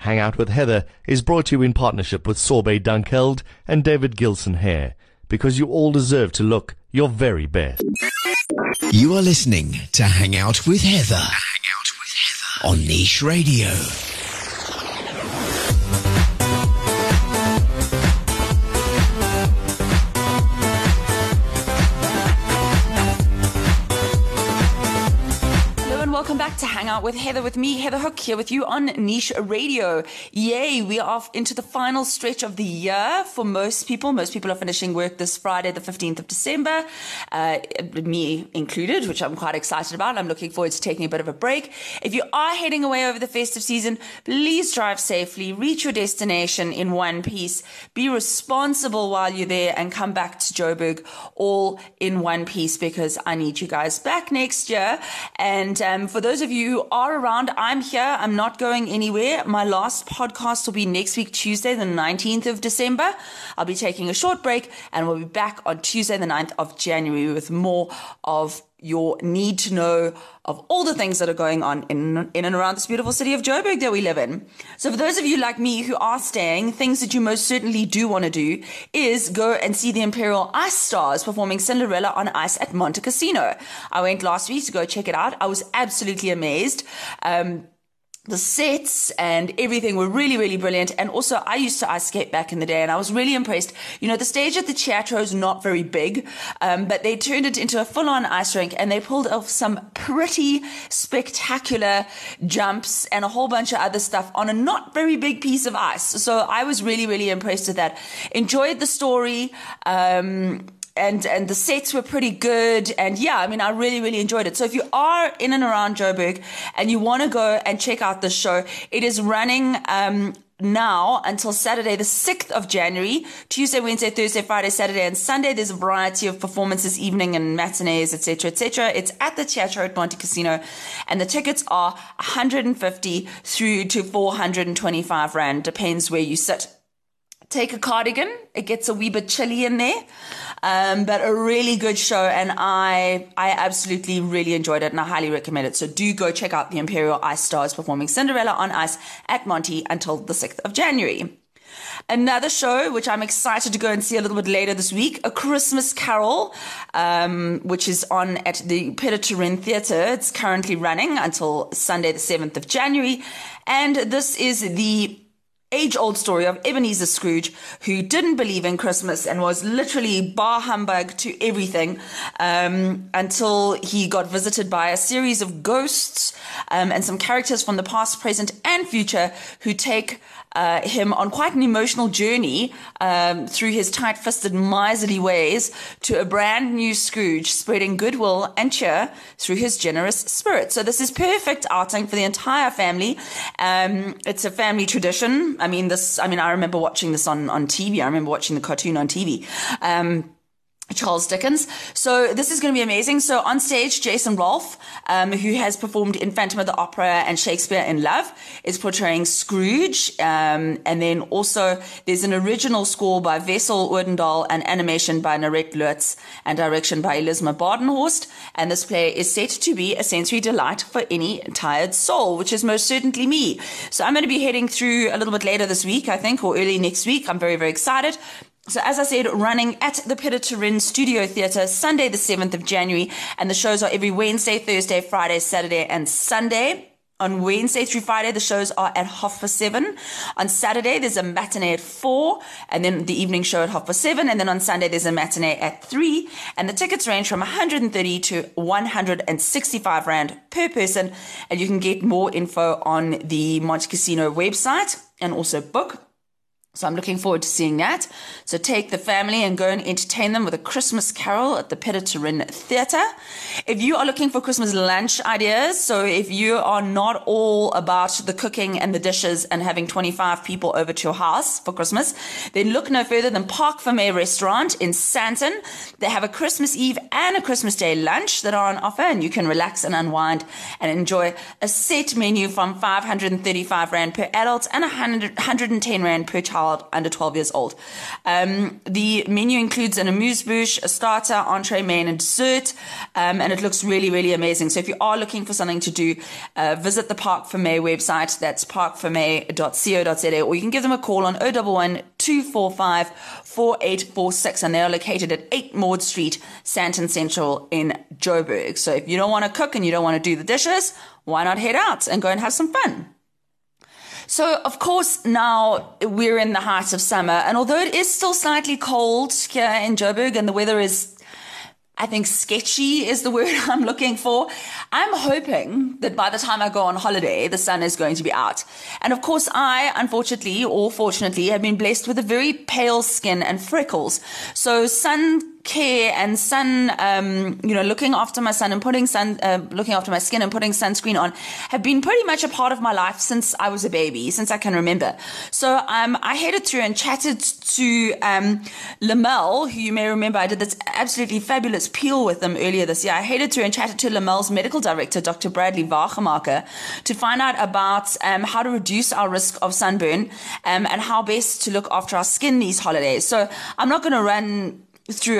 Hang Out with Heather is brought to you in partnership with Sorbet Dunkeld and David Gilson Hair, because you all deserve to look your very best. You are listening to Hang Out with Heather. Hang Out with Heather on Niche Radio. With Heather, with me, Heather Hook, here with you on Niche Radio. Yay, we are off into the final stretch of the year for most people. Most people are finishing work this Friday, the 15th of December, uh, me included, which I'm quite excited about. I'm looking forward to taking a bit of a break. If you are heading away over the festive season, please drive safely, reach your destination in one piece, be responsible while you're there, and come back to Joburg all in one piece because I need you guys back next year. And um, for those of you are around, I'm here. I'm not going anywhere. My last podcast will be next week, Tuesday, the 19th of December. I'll be taking a short break and we'll be back on Tuesday, the 9th of January with more of your need to know of all the things that are going on in, in and around this beautiful city of Joburg that we live in. So for those of you like me who are staying, things that you most certainly do want to do is go and see the Imperial Ice Stars performing Cinderella on Ice at Montecasino. I went last week to go check it out. I was absolutely amazed. Um, the sets and everything were really, really brilliant. And also, I used to ice skate back in the day and I was really impressed. You know, the stage at the Teatro is not very big, um, but they turned it into a full on ice rink and they pulled off some pretty spectacular jumps and a whole bunch of other stuff on a not very big piece of ice. So I was really, really impressed with that. Enjoyed the story. Um, and and the sets were pretty good and yeah i mean i really really enjoyed it so if you are in and around joburg and you want to go and check out the show it is running um, now until Saturday, the 6th of January, Tuesday, Wednesday, Thursday, Friday, Saturday, and Sunday. There's a variety of performances, evening and matinees, etc., etc. It's at the Teatro at Montecasino, and the tickets are 150 through to 425 rand, depends where you sit. Take a cardigan. It gets a wee bit chilly in there. Um, but a really good show, and I I absolutely really enjoyed it, and I highly recommend it. So do go check out the Imperial Ice Stars performing Cinderella on Ice at Monty until the sixth of January. Another show, which I'm excited to go and see a little bit later this week, A Christmas Carol, um, which is on at the Pieter Toerien Theatre. It's currently running until Sunday, the 7th of January. And this is the age old story of Ebenezer Scrooge, who didn't believe in Christmas and was literally bar humbug to everything um, until he got visited by a series of ghosts um, and some characters from the past, present, and future who take uh, him on quite an emotional journey um, through his tight fisted, miserly ways to a brand new Scrooge, spreading goodwill and cheer through his generous spirit. So, this is perfect outing for the entire family. Um, it's a family tradition. I mean, this, I mean, I remember watching this on, on TV. I remember watching the cartoon on TV. Um, Charles Dickens. So this is going to be amazing. So on stage, Jason Rolfe, um, who has performed in Phantom of the Opera and Shakespeare in Love, is portraying Scrooge. Um, and then also there's an original score by Wessel Odendaal and animation by Narette Lutz and direction by Elisma Badenhorst. And this play is set to be a sensory delight for any tired soul, which is most certainly me. So I'm going to be heading through a little bit later this week, I think, or early next week. I'm very, very excited. So, as I said, running at the Pieter Toerien Studio Theatre Sunday, the 7th of January. And the shows are every Wednesday, Thursday, Friday, Saturday, and Sunday. On Wednesday through Friday, the shows are at half past seven. On Saturday, there's a matinee at four, and then the evening show at half past seven. And then on Sunday, there's a matinee at three. And the tickets range from 130 to 165 Rand per person. And you can get more info on the Montecasino website and also book. So I'm looking forward to seeing that. So take the family and go and entertain them with a Christmas carol at the Pieter Toerien Theatre. If you are looking for Christmas lunch ideas, so if you are not all about the cooking and the dishes and having 25 people over to your house for Christmas, then look no further than Park Ferme Restaurant in Sandton. They have a Christmas Eve and a Christmas Day lunch that are on offer and you can relax and unwind and enjoy a set menu from 535 Rand per adult and 100, 110 Rand per child child under 12 years old. Um, the menu includes an amuse-bouche, a starter, entree, main, and dessert, um, and it looks really, really amazing. So if you are looking for something to do, uh, visit the Park for May website. That's parkformay.co.za, or you can give them a call on 011 245 4846, and they are located at 8 Maude Street, Sandton Central in Joburg. So if you don't want to cook and you don't want to do the dishes, why not head out and go and have some fun? So, of course, now we're in the height of summer, and although it is still slightly cold here in Joburg and the weather is I think sketchy is the word I'm looking for. I'm hoping that by the time I go on holiday, the sun is going to be out. And of course, I, unfortunately or fortunately, have been blessed with a very pale skin and freckles. So sun care and sun, um, you know, looking after my son and putting sun, uh, looking after my skin and putting sunscreen on have been pretty much a part of my life since I was a baby, since I can remember. So um, I headed through and chatted to um, Lamelle, who you may remember I did this absolutely fabulous peel with them earlier this year. I headed through and chatted to Lamelle's medical director, Dr. Bradley Wagemaker, to find out about um, how to reduce our risk of sunburn um, and how best to look after our skin these holidays. So I'm not going to run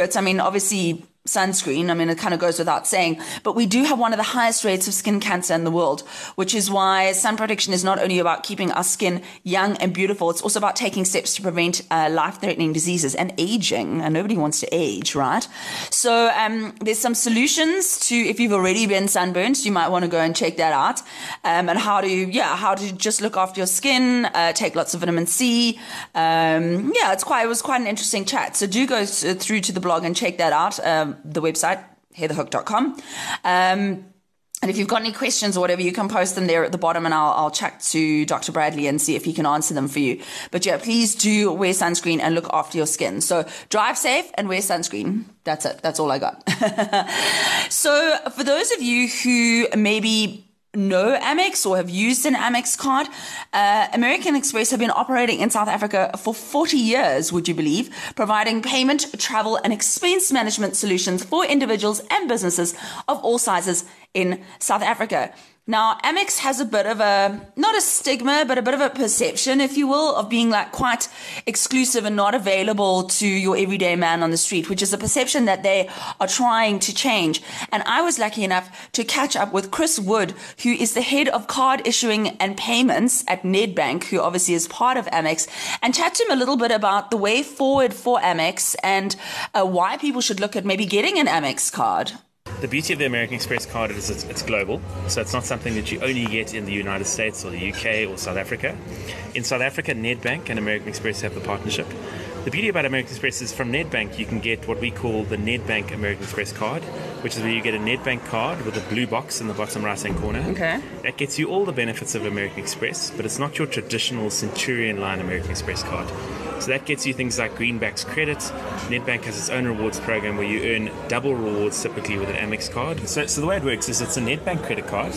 it. I mean, obviously, sunscreen. I mean, it kind of goes without saying, but we do have one of the highest rates of skin cancer in the world, which is why sun protection is not only about keeping our skin young and beautiful, it's also about taking steps to prevent uh, life threatening diseases and aging. And nobody wants to age, right? So, um, there's some solutions to if you've already been sunburned, you might want to go and check that out. Um, and how to, yeah, how to just look after your skin, uh, take lots of vitamin C. Um, yeah, it's quite, it was quite an interesting chat. So do go through to the blog and check that out. The website, heatherhook.com. Um, and if you've got any questions or whatever, you can post them there at the bottom and I'll, I'll chat to Dr. Bradley and see if he can answer them for you. But yeah, please do wear sunscreen and look after your skin. So drive safe and wear sunscreen. That's it. That's all I got. so for those of you who maybe know Amex or have used an Amex card. Uh, American Express have been operating in South Africa for 40 years, would you believe, providing payment, travel, and expense management solutions for individuals and businesses of all sizes in South Africa. Now, Amex has a bit of a, not a stigma, but a bit of a perception, if you will, of being like quite exclusive and not available to your everyday man on the street, which is a perception that they are trying to change. And I was lucky enough to catch up with Chris Wood, who is the head of card issuing and payments at Nedbank, who obviously is part of Amex, and chat to him a little bit about the way forward for Amex and uh, why people should look at maybe getting an Amex card. The beauty of the American Express card is it's, it's, global, so it's not something that you only get in the United States or the UK or South Africa. In South Africa, Nedbank and American Express have the partnership. The beauty about American Express is from Nedbank you can get what we call the Nedbank American Express card, which is where you get a Nedbank card with a blue box in the bottom right hand corner. Okay. That gets you all the benefits of American Express, but it's not your traditional Centurion line American Express card. So that gets you things like Greenbacks credit. Nedbank has its own rewards program where you earn double rewards typically with an Amex card. So, so the way it works is it's a Nedbank credit card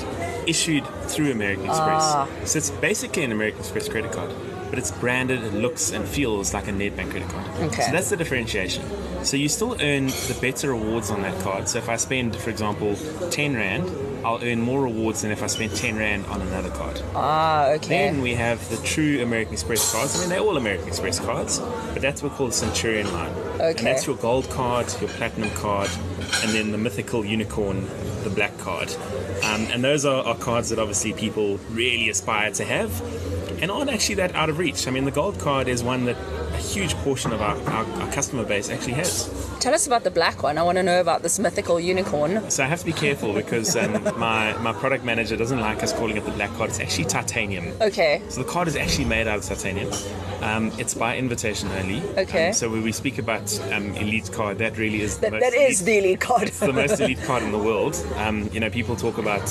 issued through American Express. Ah. So it's basically an American Express credit card, but it's branded and looks and feels like a Nedbank credit card. Okay. So that's the differentiation. So you still earn the better rewards on that card. So if I spend, for example, 10 Rand, I'll earn more rewards than if I spend 10 Rand on another card. Ah, okay. Then we have the true American Express cards. I mean, they're all American Express cards, but that's what we call the Centurion line. Okay. And that's your gold card, your platinum card, and then the mythical unicorn, the black card. Um, and those are, are cards that obviously people really aspire to have and aren't actually that out of reach. I mean, the gold card is one that a huge portion of our, our, our customer base actually has. Tell us about the black one. I want to know about this mythical unicorn. So I have to be careful because um, my, my product manager doesn't like us calling it the black card. It's actually titanium. Okay. So the card is actually made out of titanium. Um, it's by invitation only. Okay. Um, so when we speak about um, elite card, that really is the That, most that is elite, the elite card. it's the most elite card in the world. Um, you know, people talk about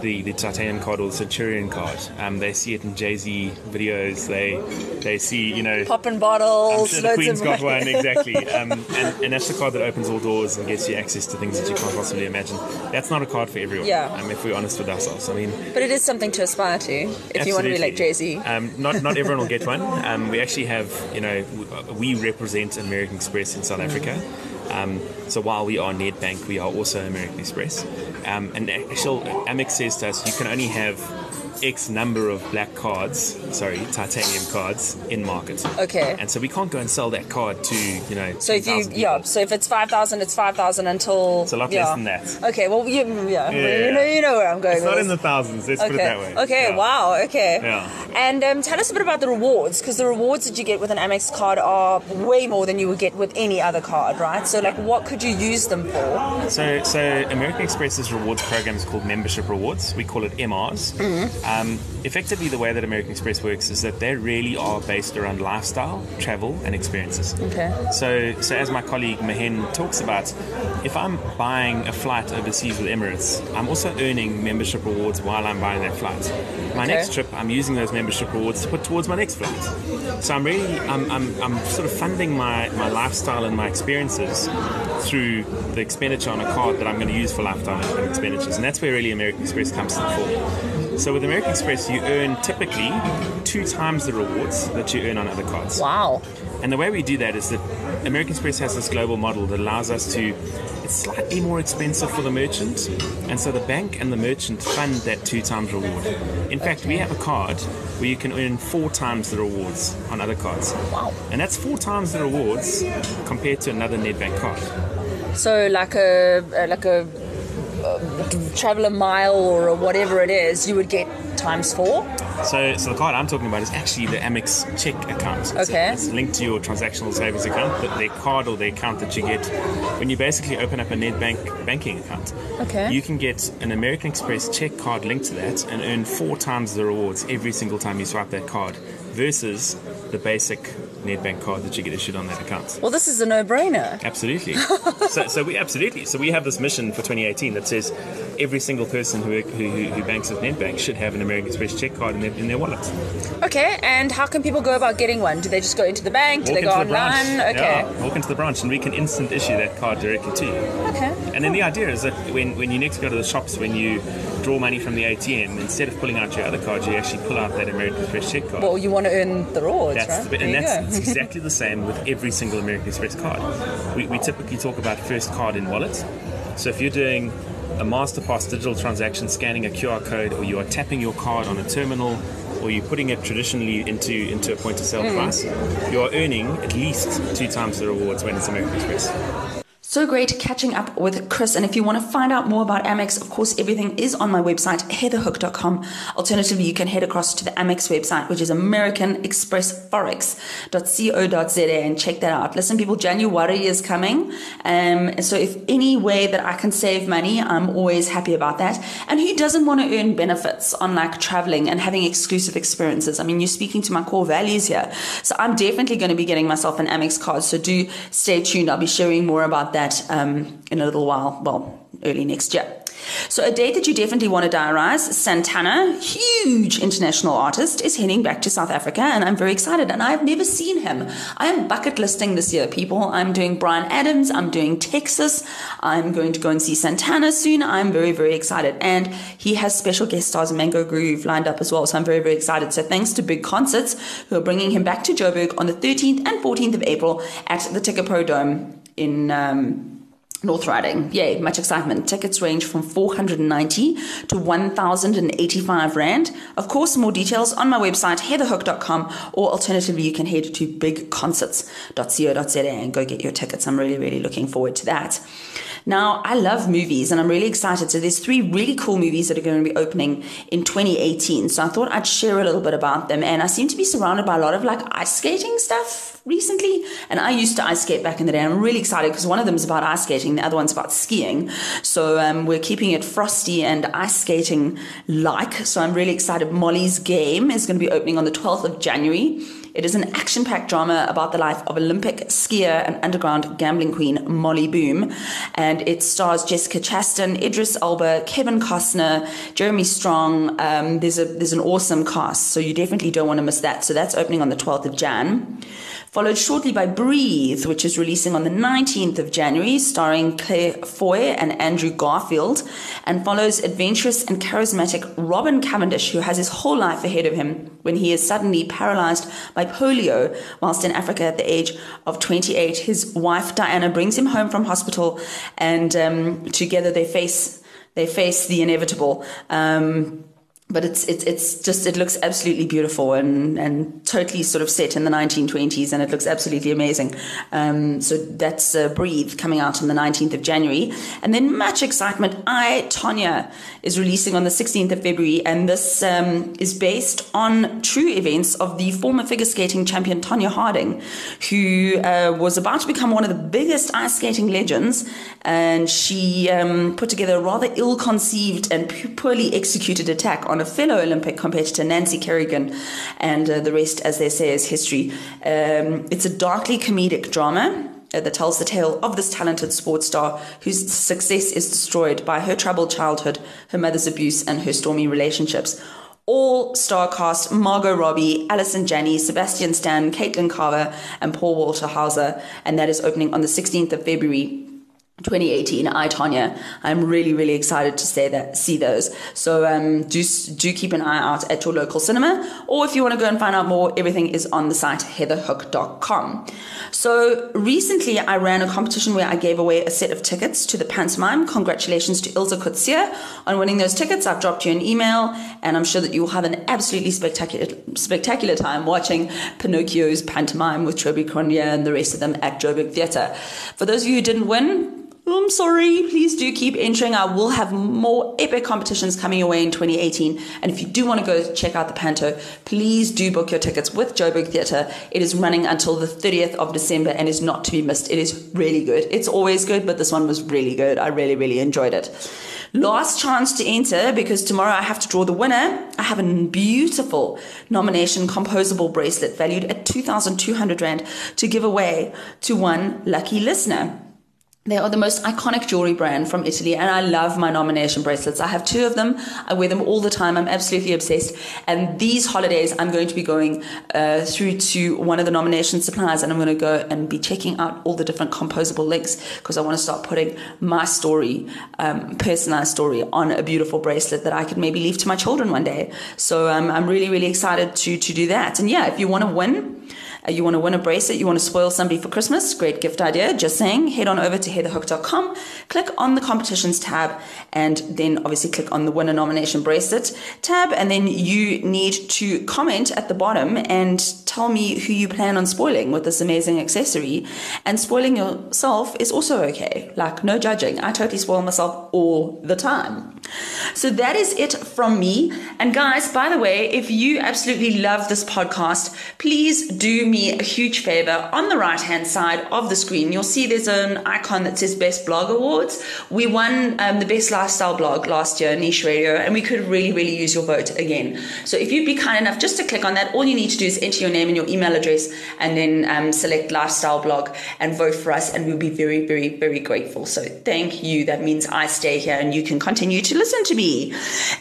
the, the titanium card or the Centurion card. Um, they see it in Jay Z videos. They they see you know. Popping bottles. I'm sure the Queen's got one, exactly. Um, and, and that's the card that opens all doors and gets you access to things that you can't possibly imagine. That's not a card for everyone, Yeah. um, if we're honest with ourselves. I mean, But it is something to aspire to if you want to be like Jay Z. um, not not everyone will get one. Um, we actually have, you know, we represent American Express in South Africa. Um, so while we are Nedbank, we are also American Express. Um, and actual Amex says to us, you can only have X number of black cards, sorry, titanium cards in market. Okay. And so we can't go and sell that card to, you know, So if you 10,000 yeah, so if it's five thousand, it's five thousand until It's a lot yeah. less than that. Okay, well you, yeah, Yeah. you know you know where I'm going. It's not in the thousands, let's okay. put it that way. Okay, Yeah. wow, okay. Yeah. And um, tell us a bit about the rewards, because the rewards that you get with an Amex card are way more than you would get with any other card, right? So, like, what could you use them for? So, so American Express's rewards program is called Membership Rewards. We call it MRs. Mm-hmm. Um, effectively, the way that American Express works is that they really are based around lifestyle, travel, and experiences. Okay. So, so as my colleague Mahen talks about, if I'm buying a flight overseas with Emirates, I'm also earning membership rewards while I'm buying that flight. My Okay. next trip, I'm using those membership rewards to put towards my next flight. So I'm really, I'm, I'm, I'm sort of funding my, my lifestyle and my experiences through the expenditure on a card that I'm going to use for lifetime and expenditures. And that's where really American Express comes to the fore. So with American Express, you earn typically two times the rewards that you earn on other cards. Wow. And the way we do that is that American Express has this global model that allows us to. It's slightly more expensive for the merchant, and so the bank and the merchant fund that two times reward. In fact, we have a card where you can earn four times the rewards on other cards. Wow. And that's four times the rewards compared to another Nedbank card. So, like a, like a uh, a mile or whatever it is, you would get times four. So, so the card I'm talking about is actually the Amex check account. It's, Okay. it's linked to your transactional savings account, but the card or the account that you get when you basically open up a Nedbank banking account. Okay. You can get an American Express check card linked to that and earn four times the rewards every single time you swipe that card versus the basic Nedbank card that you get issued on that account. Well, this is a no-brainer. Absolutely. so, so we absolutely. So we have this mission for 2018 that says every single person who, who, who- who banks with Nedbank should have an American Express check card in their, in their wallet. Okay, and how can people go about getting one? Do they just go into the bank? Do Walk they go the branch. online? Okay. Yeah, walk into the branch and we can instant issue that card directly to you. Okay. And then the idea is that when, when you next go to the shops, when you draw money from the ATM, instead of pulling out your other card, you actually pull out that American Express check card. Well, you want to earn the rewards, That's right? the and that's it's exactly the same with every single American Express card. We, we typically talk about first card in wallet. So if you're doing a MasterPass digital transaction, scanning a QR code, or you are tapping your card on a terminal, or you're putting it traditionally into into a point of sale Mm. device, you are earning at least two times the rewards when it's American Express. So great catching up with Chris. And if you want to find out more about Amex, of course, everything is on my website, heatherhook.com. Alternatively, you can head across to the Amex website, which is American Express Forex.co.za and check that out. Listen, people, January is coming. Um, and so if any way that I can save money, I'm always happy about that. And who doesn't want to earn benefits on like traveling and having exclusive experiences? I mean, you're speaking to my core values here. So I'm definitely going to be getting myself an Amex card. So do stay tuned. I'll be sharing more about that um, in a little while. Well, early next year. So a date that you definitely want to diarize, Santana, huge international artist, is heading back to South Africa and I'm very excited and I've never seen him. I am bucket listing this year, people. I'm doing Bryan Adams, I'm doing Texas, I'm going to go and see Santana soon. I'm very, very excited. And he has special guest stars Mango Groove lined up as well. So I'm very, very excited. So thanks to Big Concerts who are bringing him back to Joburg on the 13th and 14th of April at the Ticketpro Dome in um, North Riding. Yay, much excitement. Tickets range from 490 to 1,085 Rand. Of course, more details on my website, heatherhook.com, or alternatively, you can head to bigconcerts.co.za and go get your tickets. I'm really, really looking forward to that. Now, I love movies and I'm really excited. So there's three really cool movies that are going to be opening in 2018. So I thought I'd share a little bit about them. And I seem to be surrounded by a lot of like ice skating stuff recently. And I used to ice skate back in the day. I'm really excited because one of them is about ice skating, the other one's about skiing. So um, we're keeping it frosty and ice skating like. So I'm really excited. Molly's Game is going to be opening on the 12th of January. It is an action packed drama about the life of Olympic skier and underground gambling queen Molly Bloom. And it stars Jessica Chastain, Idris Elba, Kevin Costner, Jeremy Strong. Um, there's, a, there's an awesome cast, so you definitely don't want to miss that. So that's opening on the 12th of Jan. Followed shortly by Breathe, which is releasing on the 19th of January, starring Claire Foy and Andrew Garfield, and follows adventurous and charismatic Robin Cavendish, who has his whole life ahead of him when he is suddenly paralyzed by polio whilst in Africa at the age of 28. His wife Diana brings him home from hospital, and um, together they face they face the inevitable. Um, but it's it's it's just it looks absolutely beautiful and and totally sort of set in the 1920s and it looks absolutely amazing. Um, so that's uh, Breathe coming out on the 19th of January, and then much excitement. I Tonya is releasing on the 16th of February, and this um, is based on true events of the former figure skating champion Tonya Harding, who uh, was about to become one of the biggest ice skating legends, and she um, put together a rather ill-conceived and poorly executed attack on on a fellow Olympic competitor, Nancy Kerrigan, and uh, the rest, as they say, is history. Um, it's a darkly comedic drama. Uh, that tells the tale of this talented sports star whose success is destroyed by her troubled childhood, her mother's abuse, and her stormy relationships all star cast Margot Robbie, Allison Janney, Sebastian Stan, Caitlin Carver, and Paul Walter Hauser. And that is opening on the 16th of February 2018 I Tonya I'm really really excited to say that see those. So um, do do keep an eye out at your local cinema or if you want to go and find out more everything is on the site heatherhook.com so recently I ran a competition where I gave away a set of tickets to the pantomime. Congratulations to Ilse Kutsia on winning those tickets. I've dropped you an email and I'm sure that you will have an absolutely spectacular spectacular time watching Pinocchio's pantomime with Tobie Cronjé and the rest of them at Joburg Theatre. For those of you who didn't win I'm sorry, please do keep entering. I will have more epic competitions coming your way in 2018. And if you do want to go check out the Panto, please do book your tickets with Joburg Theatre. It is running until the 30th of December and is not to be missed. It is really good. It's always good, but this one was really good. I really, really enjoyed it. Last chance to enter because tomorrow I have to draw the winner. I have a beautiful nomination composable bracelet valued at 2,200 Rand to give away to one lucky listener. They are the most iconic jewelry brand from Italy, and I love my nomination bracelets. I have two of them. I wear them all the time. I'm absolutely obsessed. And these holidays, I'm going to be going uh, through to one of the nomination suppliers, and I'm going to go and be checking out all the different composable links because I want to start putting my story, um, personalized story, on a beautiful bracelet that I could maybe leave to my children one day. So um, I'm really, really excited to to do that. And yeah, if you want to win Uh, you want to win a bracelet, you want to spoil somebody for Christmas, great gift idea. Just saying, head on over to heatherhook.com, click on the competitions tab, and then obviously click on the winner nomination bracelet tab. And then you need to comment at the bottom and tell me who you plan on spoiling with this amazing accessory. And spoiling yourself is also okay. Like, no judging. I totally spoil myself all the time. So that is it from me. And guys, by the way, if you absolutely love this podcast, please do me a huge favor. On the right hand side of the screen, you'll see there's an icon that says Best Blog Awards. We won um, the Best Lifestyle Blog last year, Niche Radio, and we could really, really use your vote again. So if you'd be kind enough just to click on that, all you need to do is enter your name and your email address and then um, select Lifestyle Blog and vote for us, and we'll be very, very, very grateful. So thank you. That means I stay here and you can continue to listen to me.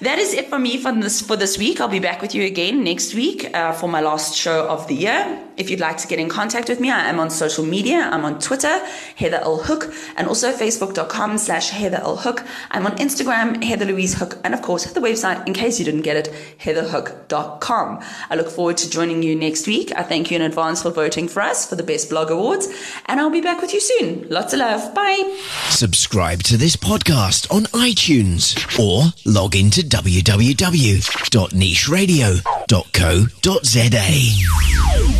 That is it for me for this, for this week. I'll be back with you again next week uh, for my last show of the year. If you'd like to get in contact with me, I am on social media. I'm on Twitter, Heather L. Hook, and also facebook.com slash Heather L. Hook. I'm on Instagram, Heather Louise Hook, and of course, the website, in case you didn't get it, heatherhook.com. I look forward to joining you next week. I thank you in advance for voting for us for the Best Blog Awards, and I'll be back with you soon. Lots of love. Bye. Subscribe to this podcast on iTunes or log into www.nicheradio.co.za.